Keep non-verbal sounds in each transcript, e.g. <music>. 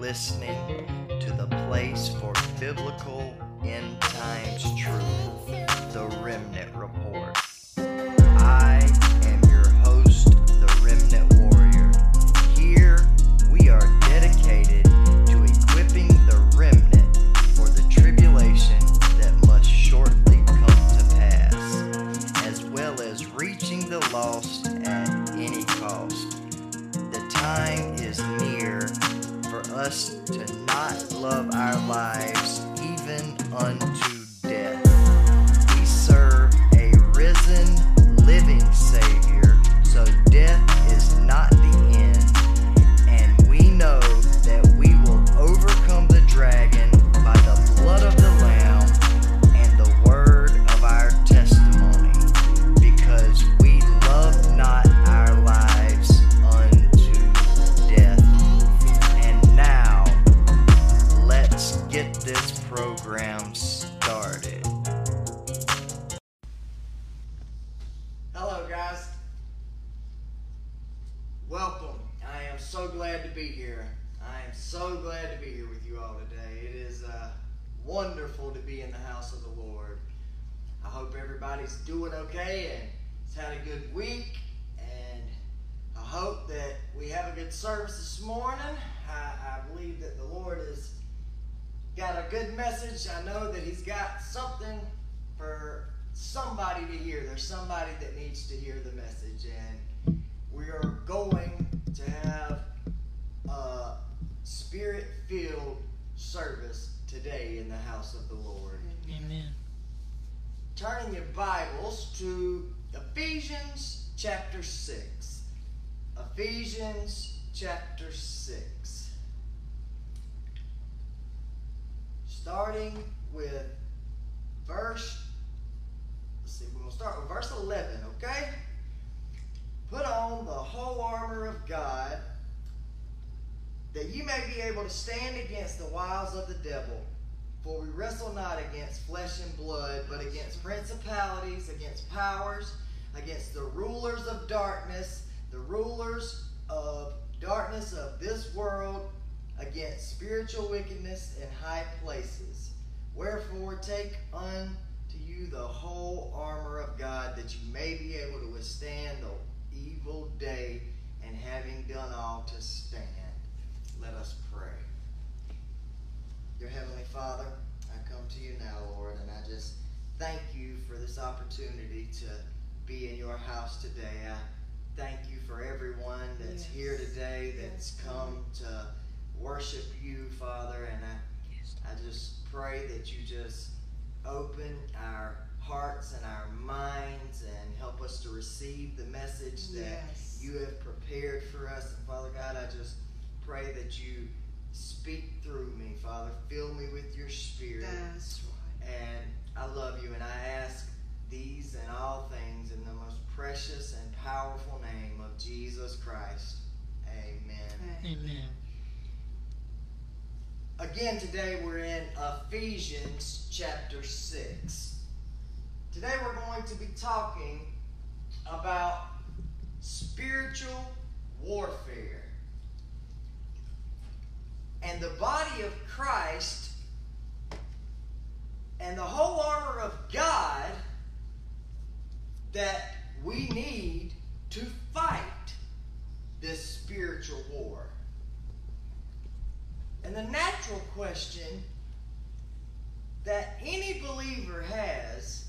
listening to the place for biblical end times truth, the Remnant Report. Be here with you all today. It is uh, wonderful to be in the house of the Lord. I hope everybody's doing okay and has had a good week. And I hope that we have a good service this morning. I, I believe that the Lord has got a good message. I know that He's got something for somebody to hear. There's somebody that needs to hear the message. And we are going to have a spirit filled service today in the house of the Lord. Amen. Turning your Bibles to Ephesians chapter 6. Ephesians chapter 6. Starting with verse, let's see, we're going to start with verse 11, okay? Put on the whole armor of God that you may be able to stand against the wiles of the devil. For we wrestle not against flesh and blood, but against principalities, against powers, against the rulers of darkness, the rulers of darkness of this world, against spiritual wickedness in high places. Wherefore, take unto you the whole armor of God, that you may be able to withstand the evil day, and having done all to stand. Let us pray. Dear Heavenly Father, I come to you now, Lord, and I just thank you for this opportunity to be in your house today. I thank you for everyone that's Yes. here today that's Yes, come to worship you, Father, and I, I just pray that you just open our hearts and our minds and help us to receive the message that Yes. you have prepared for us. And Father God, I just pray that you speak through me, Father. Fill me with your spirit. That's right. And I love you, and I ask these and all things in the most precious and powerful name of Jesus Christ. Amen. Amen. Again, today we're in Ephesians chapter 6. Today we're going to be talking about spiritual warfare. And the body of Christ and the whole armor of God that we need to fight this spiritual war. And the natural question that any believer has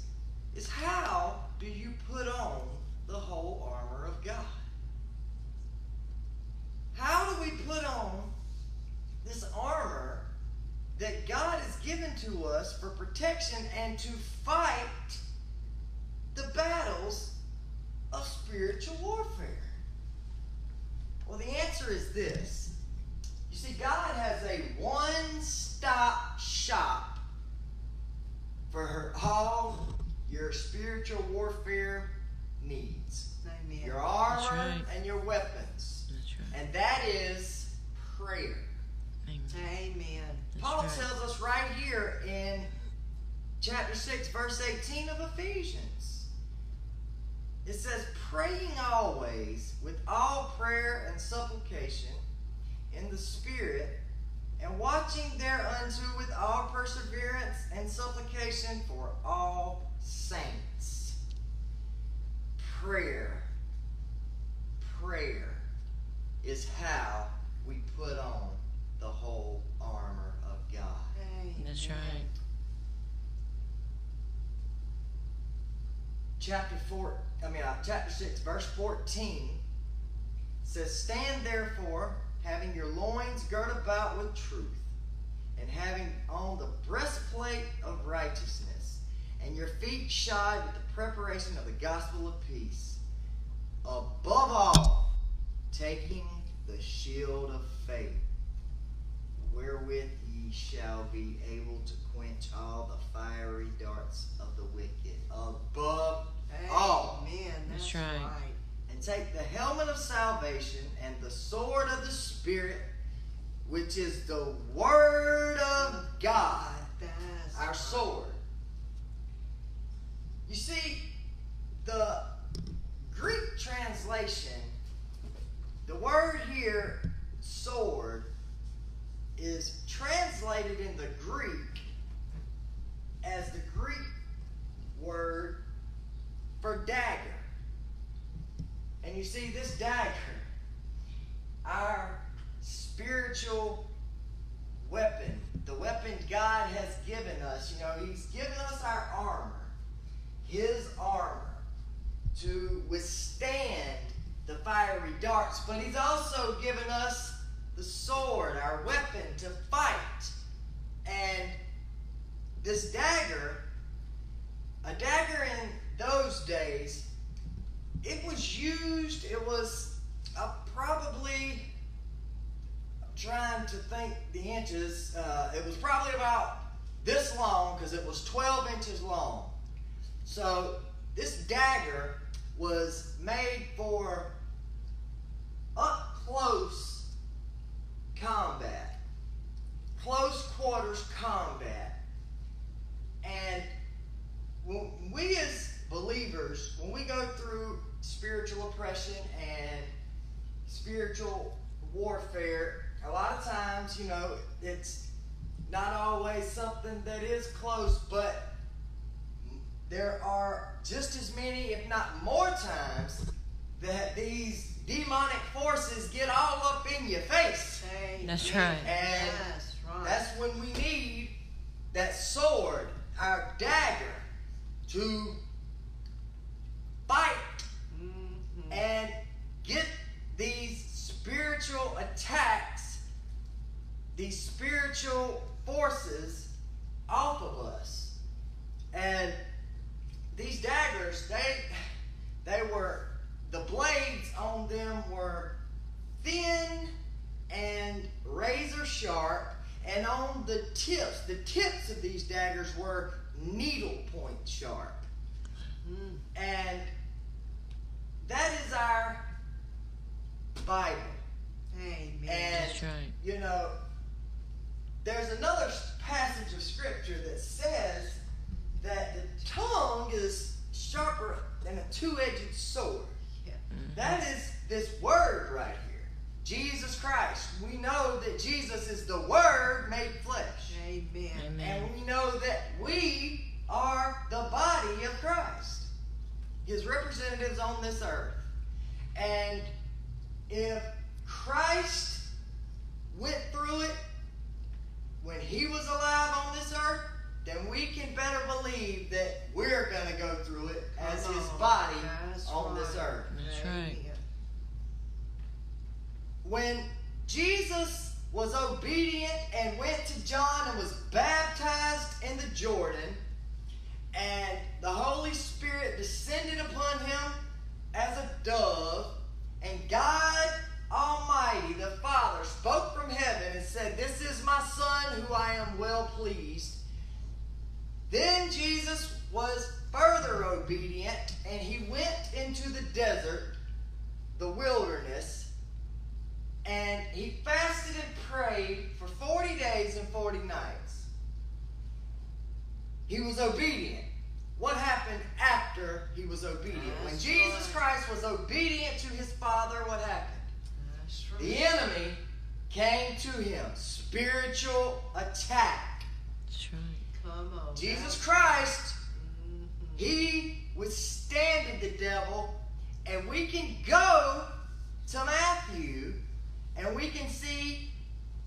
is how do you put on the whole armor of God? How do we put on this armor that God has given to us for protection and to fight the battles of spiritual warfare? Well, the answer is this. You see, God has a one stop shop for her, all your spiritual warfare needs Amen. your armor right. and your weapons. That's right. And that is prayer. Amen. Amen. That's Paul right. tells us right here in chapter 6, verse 18 of Ephesians. It says, praying always with all prayer and supplication in the Spirit, and watching thereunto with all perseverance and supplication for all saints. Prayer, prayer is how we put on the whole armor of God. That's right. Chapter four, I mean, uh, chapter six, verse fourteen says, "Stand therefore, having your loins girt about with truth, and having on the breastplate of righteousness, and your feet shod with the preparation of the gospel of peace. Above all, taking the shield of faith, wherewith ye shall be able to quench all the fiery darts of the wicked. Above all. Amen. That's, That's right. right. and take the helmet of salvation and the sword of the Spirit, which is the Word of God, That's our right. sword. You see, the Greek translation, the word here, sword, is translated in the Greek as the Greek word for dagger. And you see, this dagger, our spiritual weapon, the weapon God has given us, you know, He's given us our armor, His armor, to withstand the fiery darts, but He's also given us the sword, our weapon to fight. And this dagger, a dagger in those days, it was used, it was uh, probably, I'm trying to think the inches, uh, it was probably about this long because it was 12 inches long. So this dagger was made for up close combat, close quarters combat. And when we as believers, when we go through spiritual oppression and spiritual warfare, a lot of times, you know, it's not always something that is close, but there are just as many, if not more times, that these demonic forces get all up in your face. Amen. That's right. And That's right. that's when we need that sword, our dagger, to fight Mhm. and get these spiritual attacks, these spiritual forces off of us. And these daggers, they they were the blades on them were thin and razor sharp, and on the tips, the tips of these daggers were needle point sharp. Mm. And that is our Bible. Amen. And, That's right. you know, there's another passage of Scripture that says that the tongue is sharper than a two edged sword. Mhm. That is this word right here Jesus Christ. We know that Jesus is the Word made flesh. Amen. And we know that we are the body of Christ, his representatives on this earth. And if Christ went through it when he was alive on this earth, then we can better believe that we're going to go through it as oh, his body That's on this earth. That's right. When Jesus was obedient and went to John and was baptized in the Jordan, and the Holy Spirit descended upon him as a dove, and God Almighty, the Father, spoke from heaven and said, This is my Son who I am well pleased. Then Jesus was further obedient, and he went into the desert, the wilderness, and he fasted and prayed for 40 days and 40 nights. He was obedient. What happened after he was obedient? when That's Jesus right. Christ was obedient to his Father, what happened? That's right. The enemy came to him we can go to Matthew and we can see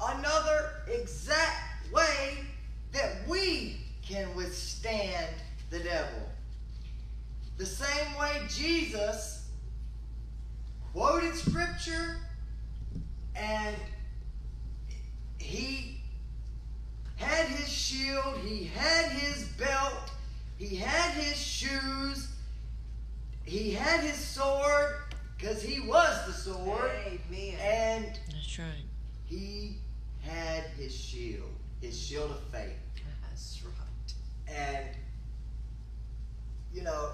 another exact way that we can withstand the devil. The same way Jesus quoted scripture and he had his shield, he had his belt, he had his shoes, he had his sword, because he was the sword, Amen. and That's right. he had his shield, his shield of faith. That's right. And, you know,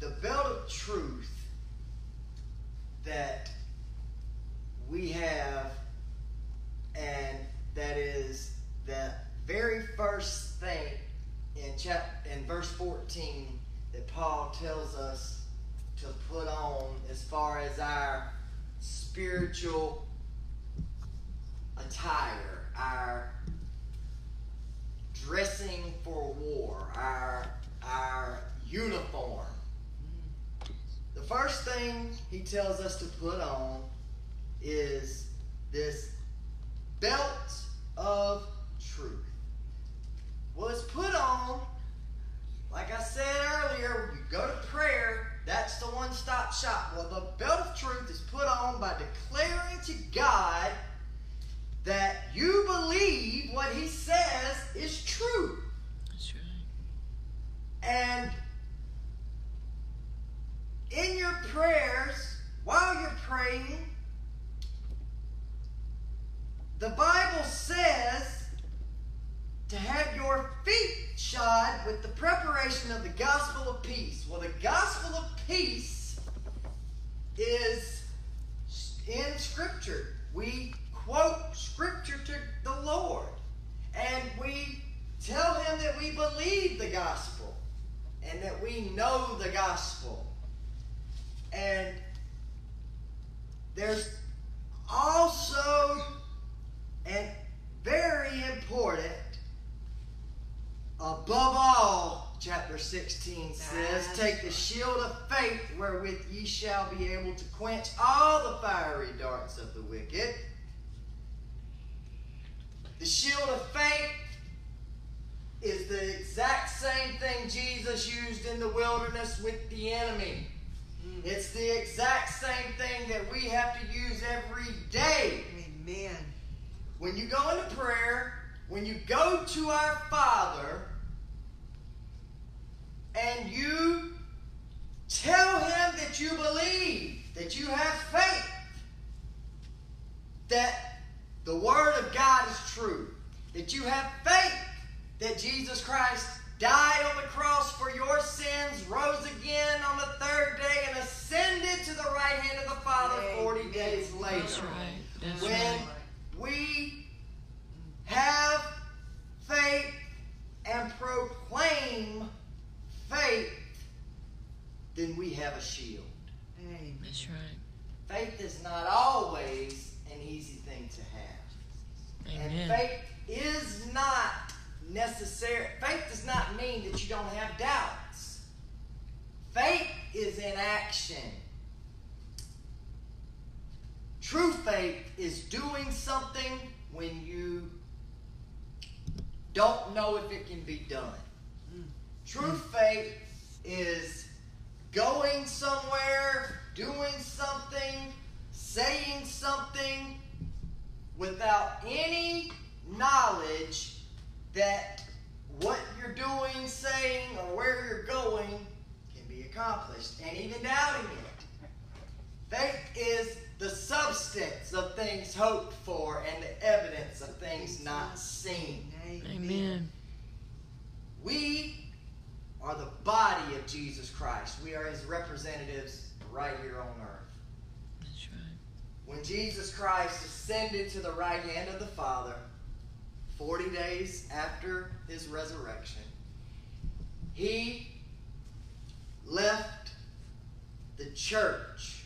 the belt of truth that we have, and that is the very first thing in chap in verse 14 that Paul tells us to put on as far as our spiritual attire, our dressing for war, our our uniform. The first thing he tells us to put on is this belt of truth. Well, it's put on, like I said earlier, you go to prayer, that's the one stop shop. Well, the belt of truth is put on by declaring to God that you believe what he says is true. That's right. And in your prayers, while you're praying, the Bible says to have your feet shod with the preparation of the gospel of peace. Well, the gospel of peace is in Scripture. We quote Scripture to the Lord, and we tell Him that we believe the gospel and that we know the gospel. And there's also, and very important, above all, chapter 16 says, That's Take the shield of faith wherewith ye shall be able to quench all the fiery darts of the wicked. The shield of faith is the exact same thing Jesus used in the wilderness with the enemy. Mm. It's the exact same thing that we have to use every day. Amen. When you go into prayer, when you go to our Father, and you tell Him that you believe, that you have faith, that the Word of God is true, that you have faith that Jesus Christ died on the cross for your sins, rose again on the third day, and ascended to the right hand of the Father 40 Amen. days later. That's right. That's When right. we have faith and proclaim faith, then we have a shield. Amen. That's right. Faith is not always an easy thing to have. And Amen. faith is not necessary. Faith does not mean that you don't have doubts. Faith is in action. True faith is doing something when you don't know if it can be done. Mm. True faith is going somewhere, doing something, saying something without any knowledge that what you're doing, saying, or where you're going can be accomplished, and even doubting it. Faith is the substance of things hoped for and the evidence of things not seen. Amen. We are the body of Jesus Christ. We are his representatives right here on earth. That's right. When Jesus Christ ascended to the right hand of the Father, 40 days after his resurrection, he left the church,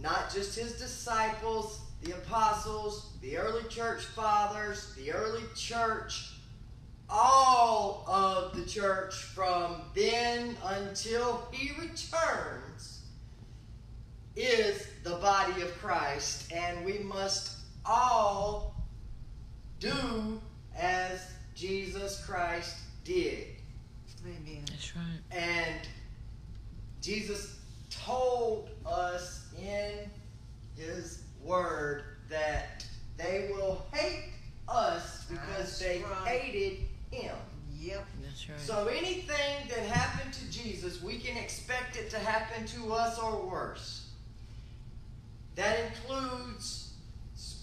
not just his disciples, the apostles, the early church fathers, the early church, all of the church from then until he returns. is the body of Christ, and we must all do as Jesus Christ did. Amen. That's right. And Jesus told us in his word that they will hate us because That's they right. hated him. Yep. That's right. So anything that happened to Jesus, we can expect it to happen to us or worse. That includes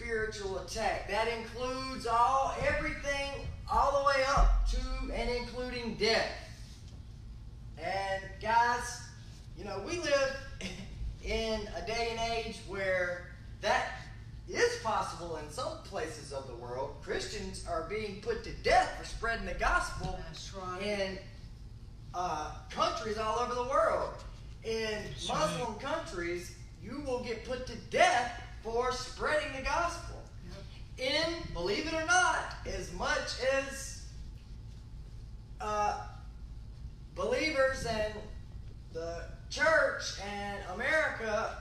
spiritual attack. That includes all everything all the way up to and including death. And guys, you know, we live in a day and age where that is possible in some places of the world. Christians are being put to death for spreading the gospel right. in uh, countries all over the world. In Muslim countries, you will get put to death for spreading the gospel. In, believe it or not, as much as uh, believers and the church and America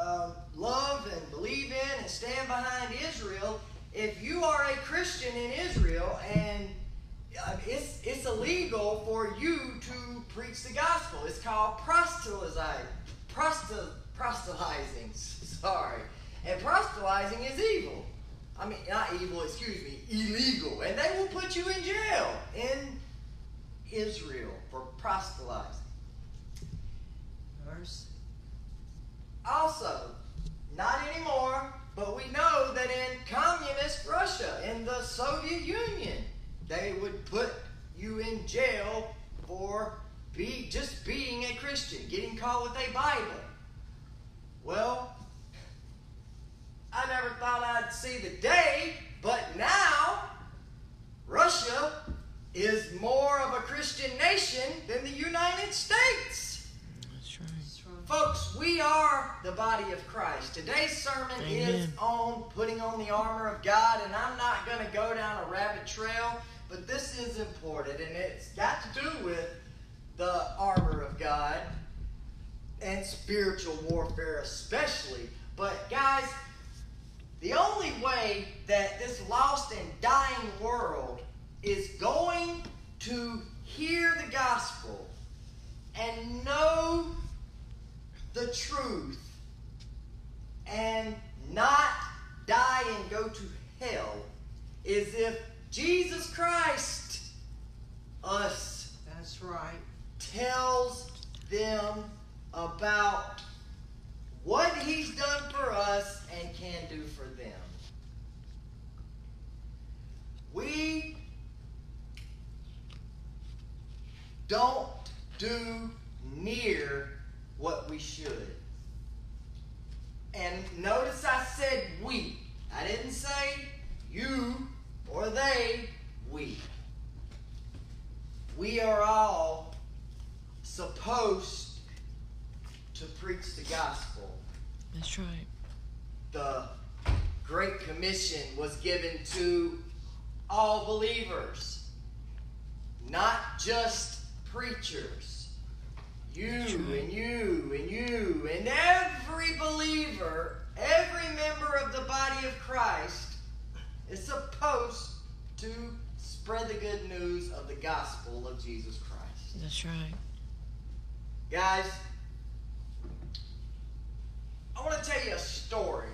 um, love and believe in and stand behind Israel, if you are a Christian in Israel and uh, it's, it's illegal for you to preach the gospel. It's called proselytizing. Proselytizing. <laughs> Sorry. And proselytizing is evil. I mean, not evil, excuse me, illegal. And they will put you in jail in Israel for proselytizing. Mercy. Also, not anymore, but we know that in communist Russia, in the Soviet Union, they would put you in jail for be just being a Christian, getting caught with a Bible. Well, I never thought I'd see the day, but now Russia is more of a Christian nation than the United States. That's right. Folks, we are the body of Christ. Today's sermon is on putting on the armor of God, and I'm not going to go down a rabbit trail, but this is important, and it's got to do with the armor of God and spiritual warfare, especially. But, guys, the only way that this lost and dying world is going to hear the gospel and know the truth and not die and go to hell is if Jesus Christ, us, That's right. tells them about what he's done for us and can do for them. We don't do near what we should. And notice I said we. I didn't say you or they, we. We are all supposed to preach the gospel. That's right. The Great Commission was given to all believers, not just preachers. You right. and you and you and every believer, every member of the body of Christ is supposed to spread the good news of the gospel of Jesus Christ. That's right. Guys, I want to tell you a story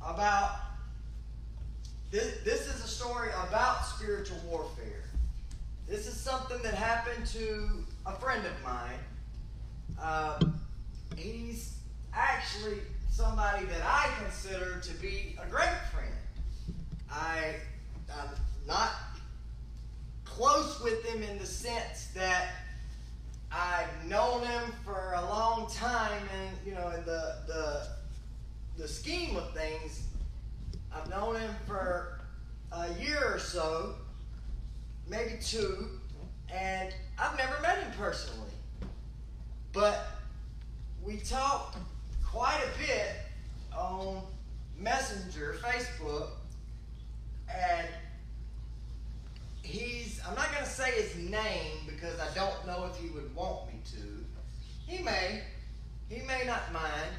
about. This, this is a story about spiritual warfare. This is something that happened to a friend of mine. Um, he's actually somebody that I consider to be a great friend. I, I'm not close with him in the sense that I've known him for a long time, and you know, in the the the scheme of things, I've known him for a year or so, maybe two, and I've never met him personally. But we talked quite a bit on Messenger, Facebook, and he's I'm not gonna say his name because I don't know if he would want me to. He may. He may not mind.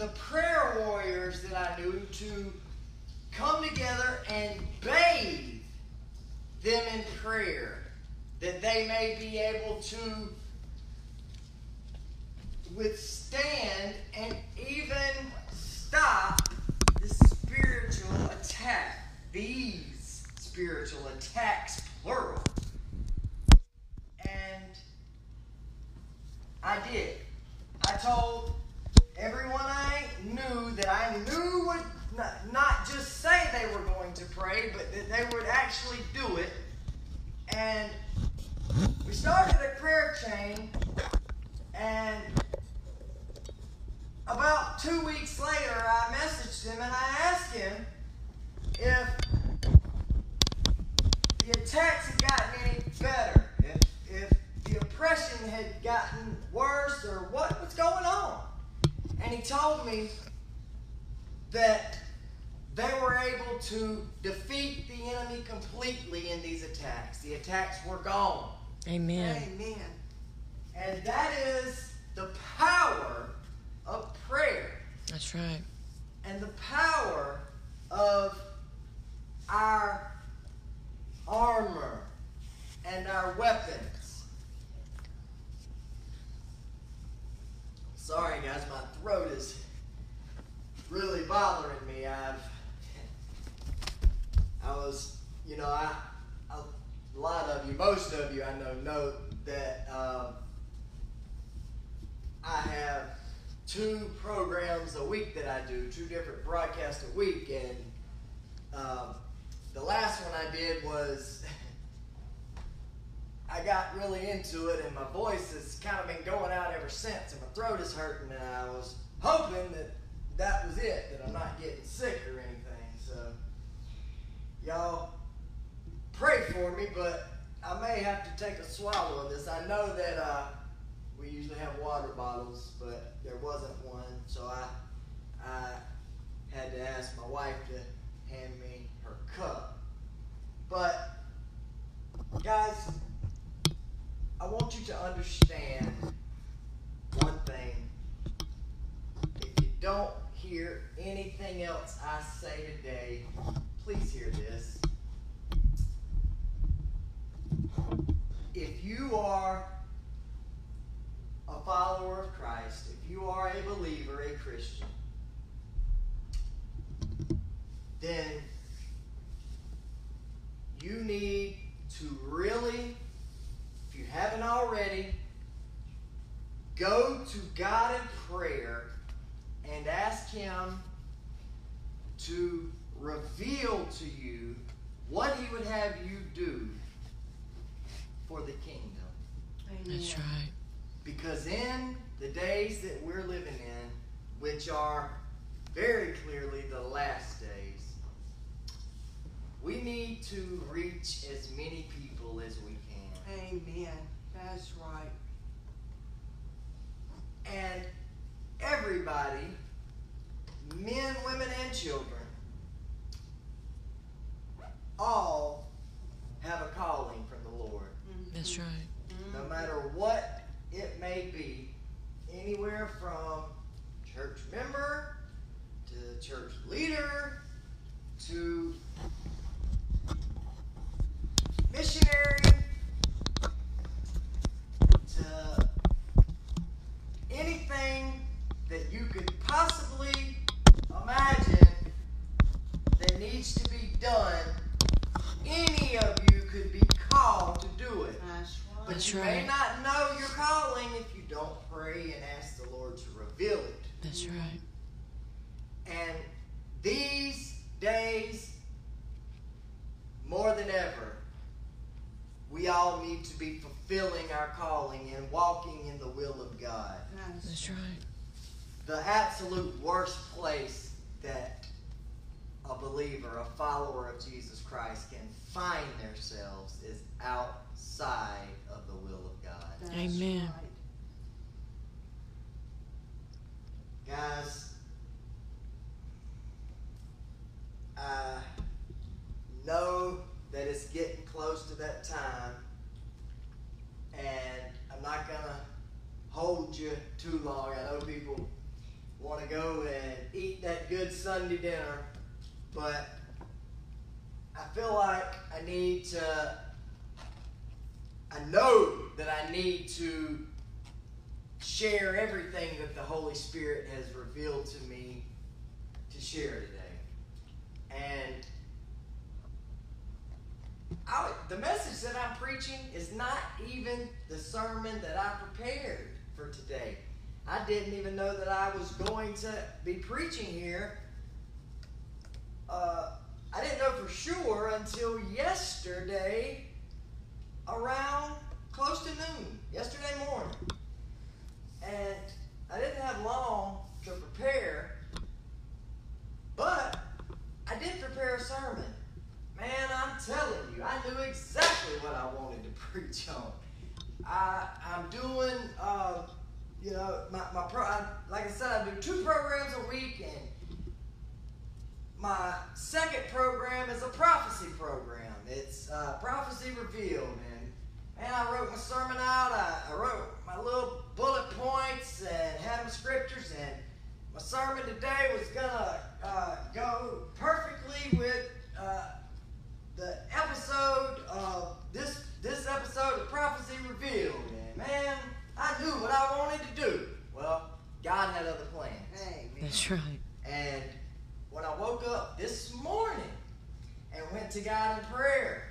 The prayer warriors that I knew, to come together and bathe them in prayer, that they may be able to withstand and even stop the spiritual attack. These spiritual attacks, plural. And I did. I told everyone I knew that I knew would not, not just say they were going to pray, but that they would actually do it. And we started a prayer chain, and about two weeks later, I messaged him and I asked him if the attacks had gotten any better, if, if the oppression had gotten worse, or what was going on. And he told me that they were able to defeat the enemy completely in these attacks. The attacks were gone. Amen. Amen. And that is the power of prayer That's right. and the power of our armor and our weapons. Sorry, guys, my throat is really bothering me. I've, I was, you know, I, a lot of you, most of you, I know, know that um, I have two programs a week that I do, two different broadcasts a week, and um, the last one I did was <laughs> I got really into it, and my voice has kind of been going out ever since, and my throat is hurting, and I was hoping that that was it, that I'm not getting sick or anything. So, y'all for me, but I may have to take a swallow of this. I know that uh, we usually have water bottles, but there wasn't one, so I I had to ask my wife to hand me her cup. But, guys, I want you to understand one thing. If you don't hear anything else I say today, please hear this. If you are a follower of Christ, if you are a believer, a Christian, then you need to really, if you haven't already, go to God in prayer and ask Him to reveal to you what He would have you do for the kingdom. That's right. Because in the days that we're living in, which are very clearly the last days, we need to reach as many people as we can. Amen. That's right. And everybody, men, women, and children, all have a calling from the Lord. That's right. no matter what it may be, anywhere from church member to church leader to missionary to anything that you could possibly imagine that needs to be done, any of you could be called to do it. That's right. But That's you may not know your calling if you don't pray and ask the Lord to reveal it. That's right. And these days, more than ever, we all need to be fulfilling our calling and walking in the will of God. That's That's right. The absolute worst place that a believer, a follower of Jesus Christ, can find themselves is outside of the will of God. That's Amen. right. Guys, I know that it's getting close to that time, and I'm not gonna hold you too long. I know people want to go and eat that good Sunday dinner, but I feel like I need to. I know that I need to share everything that the Holy Spirit has revealed to me to share today. And I, the message that I'm preaching is not even the sermon that I prepared for today. I didn't even know that I was going to be preaching here. Uh, I didn't know for sure until yesterday around close to noon, yesterday morning and I didn't have long to prepare, but I did prepare a sermon. Man, I'm telling you, I knew exactly what I wanted to <laughs> preach on. I, I'm doing, uh, you know, my, my pro, I, like I said, I do two programs a week, and my second program is a prophecy program. It's uh, Prophecy Revealed, and I wrote my sermon out. I, I wrote my little bullet points and had my scriptures, and my sermon today was gonna uh, go perfectly with uh, the episode of this this episode of Prophecy Revealed. And man, I knew what I wanted to do. Well, God had other plans. Amen. That's right. And when I woke up this morning and went to God in prayer,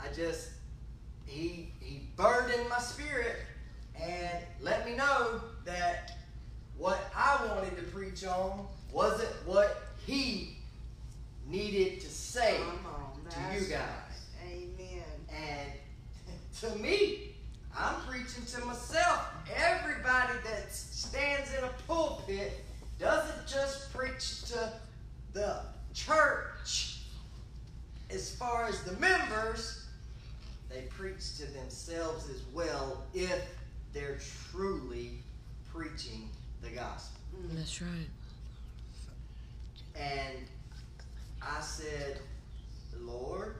I just he he burned in my spirit and let me know that what I wanted to preach on wasn't what he needed to say on. to you guys. Amen. And <laughs> to me, I'm preaching to myself. Everybody that stands in a pulpit doesn't just preach to the church as far as the members, they preach to themselves as well if they're truly preaching the gospel. Mm, that's right. and I said, Lord,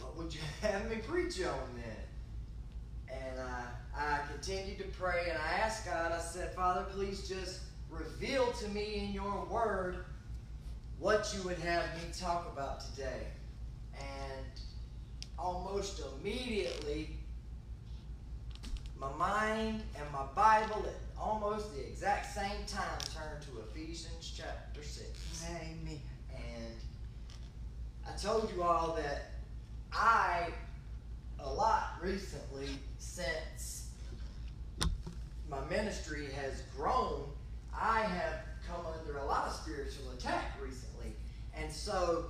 what would you <laughs> have me preach on then? And I, I continued to pray and I asked God, I said, Father, please just reveal to me in your word what you would have me talk about today. And almost immediately, my mind and my Bible at almost the exact same time turned to Ephesians chapter 6. Amen. And I told you all that I, a lot recently, since my ministry has grown, I have come under a lot of spiritual attack recently. And so,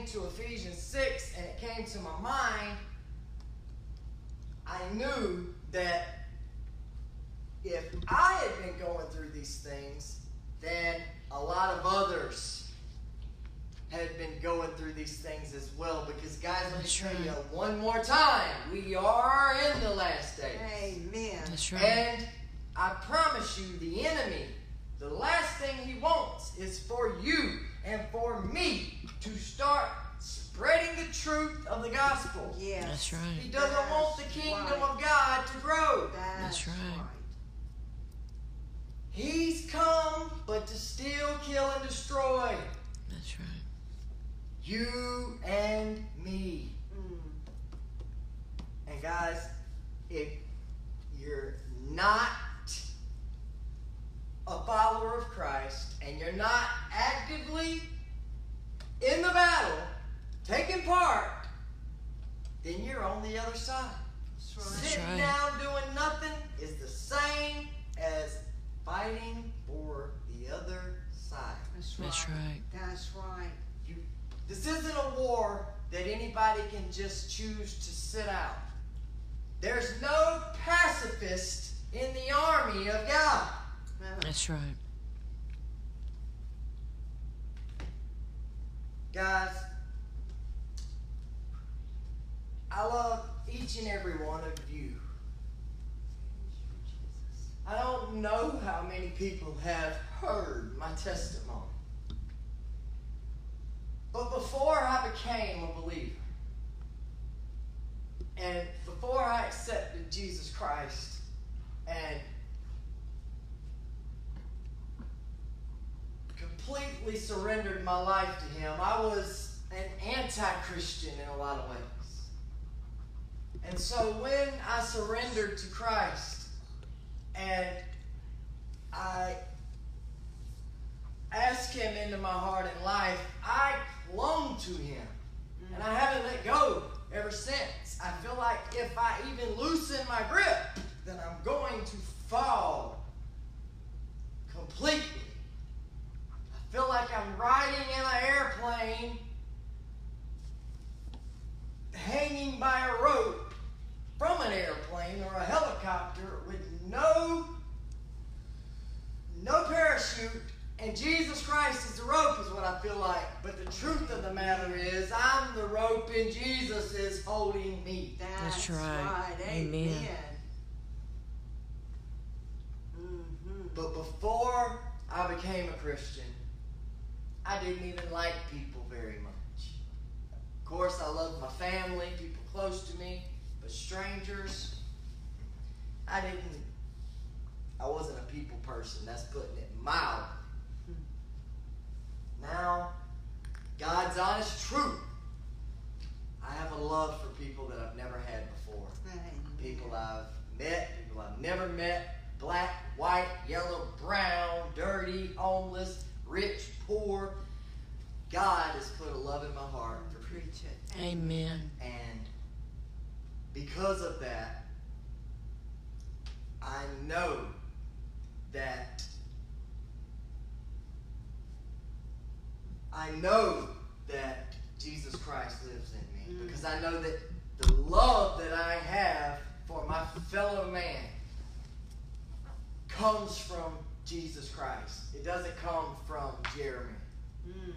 came to Ephesians 6 and it came to my mind, I knew that if I had been going through these things, then a lot of others had been going through these things as well. Because, guys, let me That's tell you one more time we are in the last days. Amen. That's right. And I promise you, the enemy, the last thing he wants is for you and for me to start spreading the truth of the gospel. Yes. That's right. He doesn't want the kingdom right. of God to grow. That's, That's right. He's come but to steal, kill, and destroy That's right. you and me. Mm. And guys, if you're not a follower of Christ and you're not actively in the battle, taking part, then you're on the other side. That's right. That's Sitting right. down doing nothing is the same as fighting for the other side. That's That's right. right. That's right. You, this isn't a war that anybody can just choose to sit out. There's no pacifist in the army of God. That's right. Guys, I love each and every one of you. I don't know how many people have heard my testimony. But before I became a believer, and before I accepted Jesus Christ, and completely surrendered my life to Him, I was an anti Christian in a lot of ways. And so when I surrendered to Christ and I asked Him into my heart and life, I clung to Him. And I haven't let go ever since. I feel like if I even loosen my grip, then I'm going to fall completely. I feel like I'm riding in an airplane, hanging by a rope from an airplane or a helicopter with no no parachute, and Jesus Christ is the rope, is what I feel like. But the truth of the matter is, I'm the rope, and Jesus is holding me. That's, That's right. right. Amen. Amen. Mm-hmm. But before I became a Christian, I didn't even like people very much. Of course, I loved my family, people close to me, but strangers, I didn't. I wasn't a people person. That's putting it mildly. Hmm. Now, God's honest truth. I have a love for people that I've never had before people I've met, people I've never met, black, white, yellow, brown, dirty, homeless, rich, poor. God has put a love in my heart for people. Preach it. Amen. And because of that, I know that I know that Jesus Christ lives in me Mm. because I know that the love that I have for my fellow man comes from Jesus Christ. It doesn't come from Jeremy. Mm-hmm.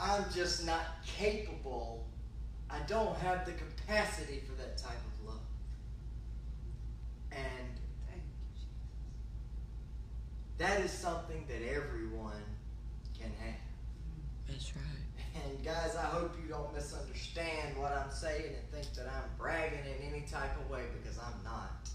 Amen. That's right. I'm just not capable. I don't have the capacity for that type of love. And Thank you, Jesus. that is something that everyone can have. That's right. And guys, I hope you don't misunderstand what I'm saying and think that I'm bragging in any type of way because I'm not.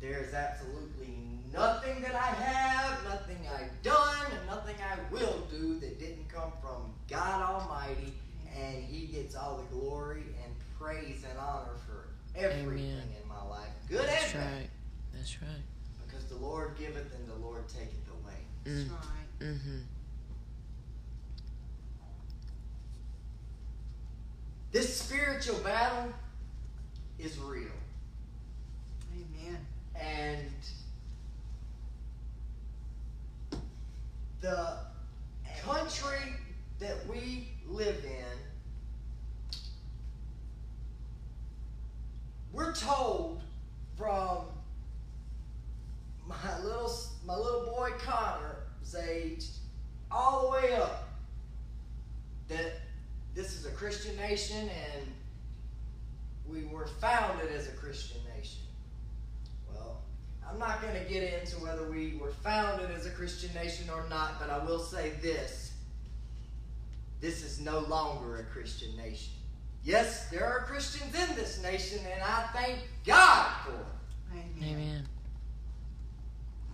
There's absolutely nothing that I have, nothing I've done, and nothing I will do that didn't come from God Almighty, and He gets all the glory and praise and honor for everything Amen. in my life, good That's and bad, right. That's right. because the Lord giveth and the Lord taketh away. That's Mm. right. Mm-hmm. This spiritual battle is real. And the country that we live in, we're told from my little my little boy Connor's age all the way up that this is a Christian nation and we were founded as a Christian nation. Well, I'm not going to get into whether we were founded as a Christian nation or not, but I will say this. This is no longer a Christian nation. Yes, there are Christians in this nation, and I thank God for it. Amen. Amen.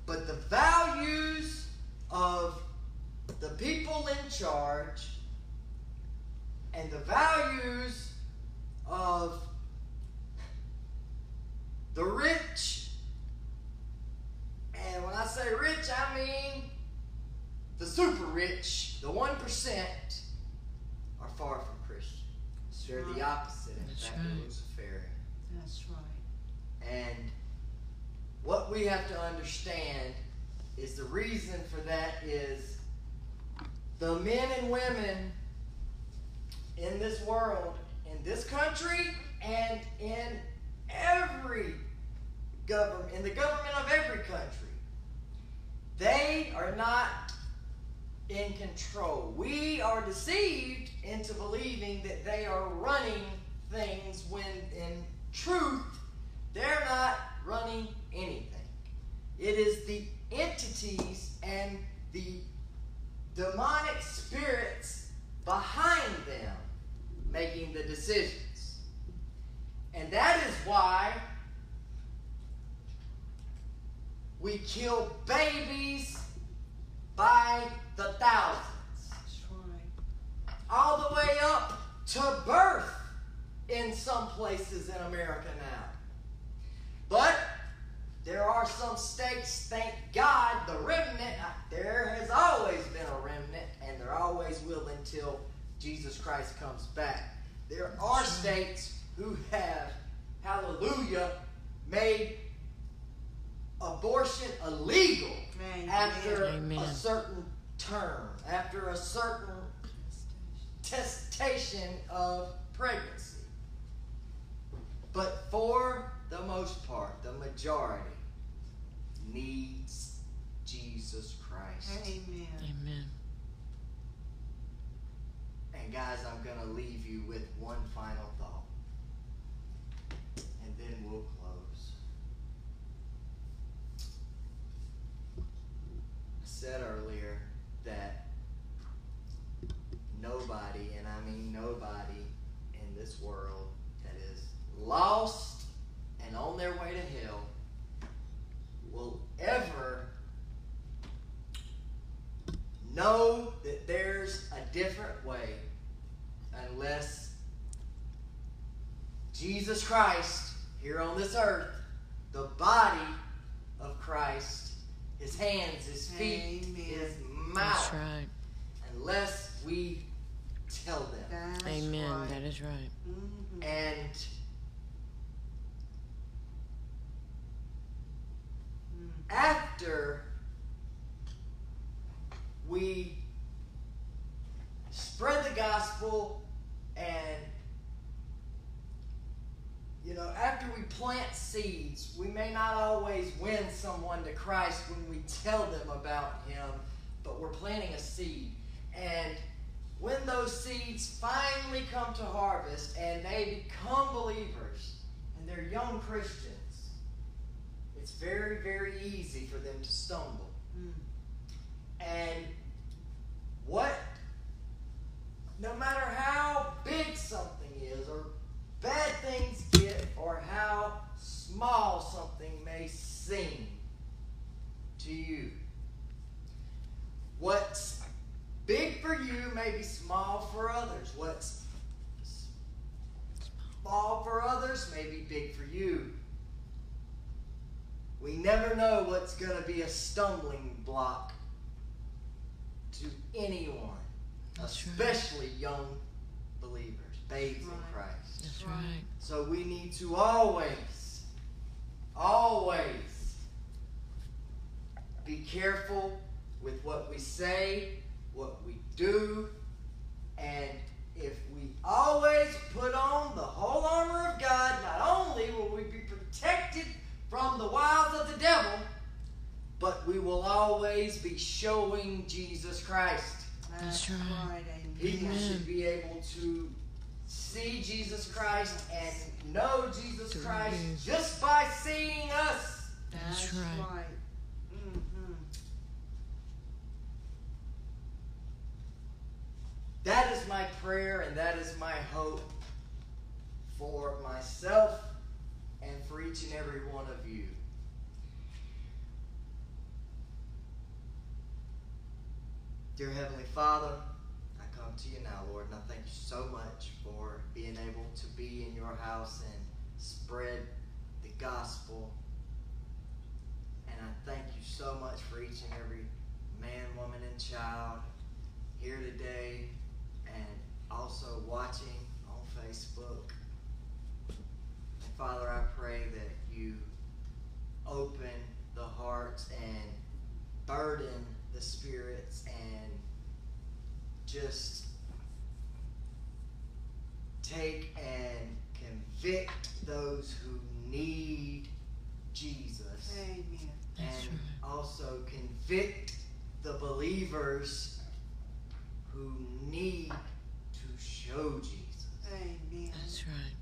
But the values of the people in charge and the values of the rich, and when I say rich, I mean the super rich, the 1%, are far from Christian. They're the opposite, in That's fact, right. of Luciferian. That's right. And what we have to understand is the reason for that is the men and women in this world, in this country, and in every government, in the government of every country, they are not in control. We are deceived into believing that they are running things when in truth they're not running anything. It is the entities and the demonic spirits behind them making the decisions. And that is why we kill babies by the thousands That's right. all the way up to birth in some places in America now. But there are some states, thank God, the remnant, uh, there has always been a remnant, and there always will until Jesus Christ comes back. There are states who have, hallelujah, made abortion illegal Amen. after Amen. a certain term, after a certain gestation of pregnancy. But for the most part, the majority needs Jesus Christ. Amen. Amen. And guys, I'm going to leave you with one final thought. And then we'll close. I said earlier that nobody, and I mean nobody in this world that is lost and on their way to hell will ever know that there's a different way unless Jesus Christ here on this earth, the body of Christ, his hands, his feet, Amen. his That's mouth, right. unless we tell them. That's Amen. right. That is right. Mhm. And Mm. after we spread the gospel and you know, after we plant seeds, we may not always win someone to Christ when we tell them about Him, but we're planting a seed. And when those seeds finally come to harvest and they become believers and they're young Christians, it's very, very easy for them to stumble. Mm. And what, no matter how big something is or bad things Seen to you. What's big for you may be small for others. What's small for others may be big for you. We never know what's going to be a stumbling block to anyone, That's especially right. young believers, babes in Christ. That's right. So we need to always, always be careful with what we say, what we do, and if we always put on the whole armor of God, not only will we be protected from the wiles of the devil, but we will always be showing Jesus Christ. That's That's right. right. Amen. People Amen. should be able to see Jesus Christ and know Jesus Christ just by seeing us. That's That's right. right. Mm-hmm. That is my prayer and that is my hope for myself and for each and every one of you. Dear Heavenly Father, I come to you now, Lord, and I thank you so much for being able to be in your house and spread the gospel. And I thank you so much for each and every man, woman, and child here today and also watching on Facebook. And Father, I pray that you open the hearts and burden the spirits and just take and convict those who need Jesus Amen. And right. also convict the believers who need to show Jesus. Amen. That's right.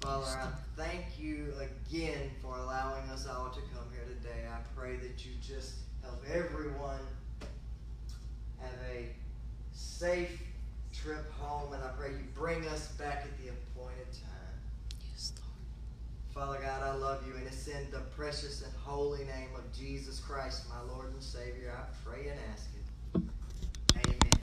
Father, Yes, I thank you again for allowing us all to come here today. I pray that you just help everyone have a safe trip home, and I pray you bring us back at the appointed time. Yes, Lord. Father God, I love you, and it's in the precious and holy name of Jesus Christ, my Lord and Savior, I pray and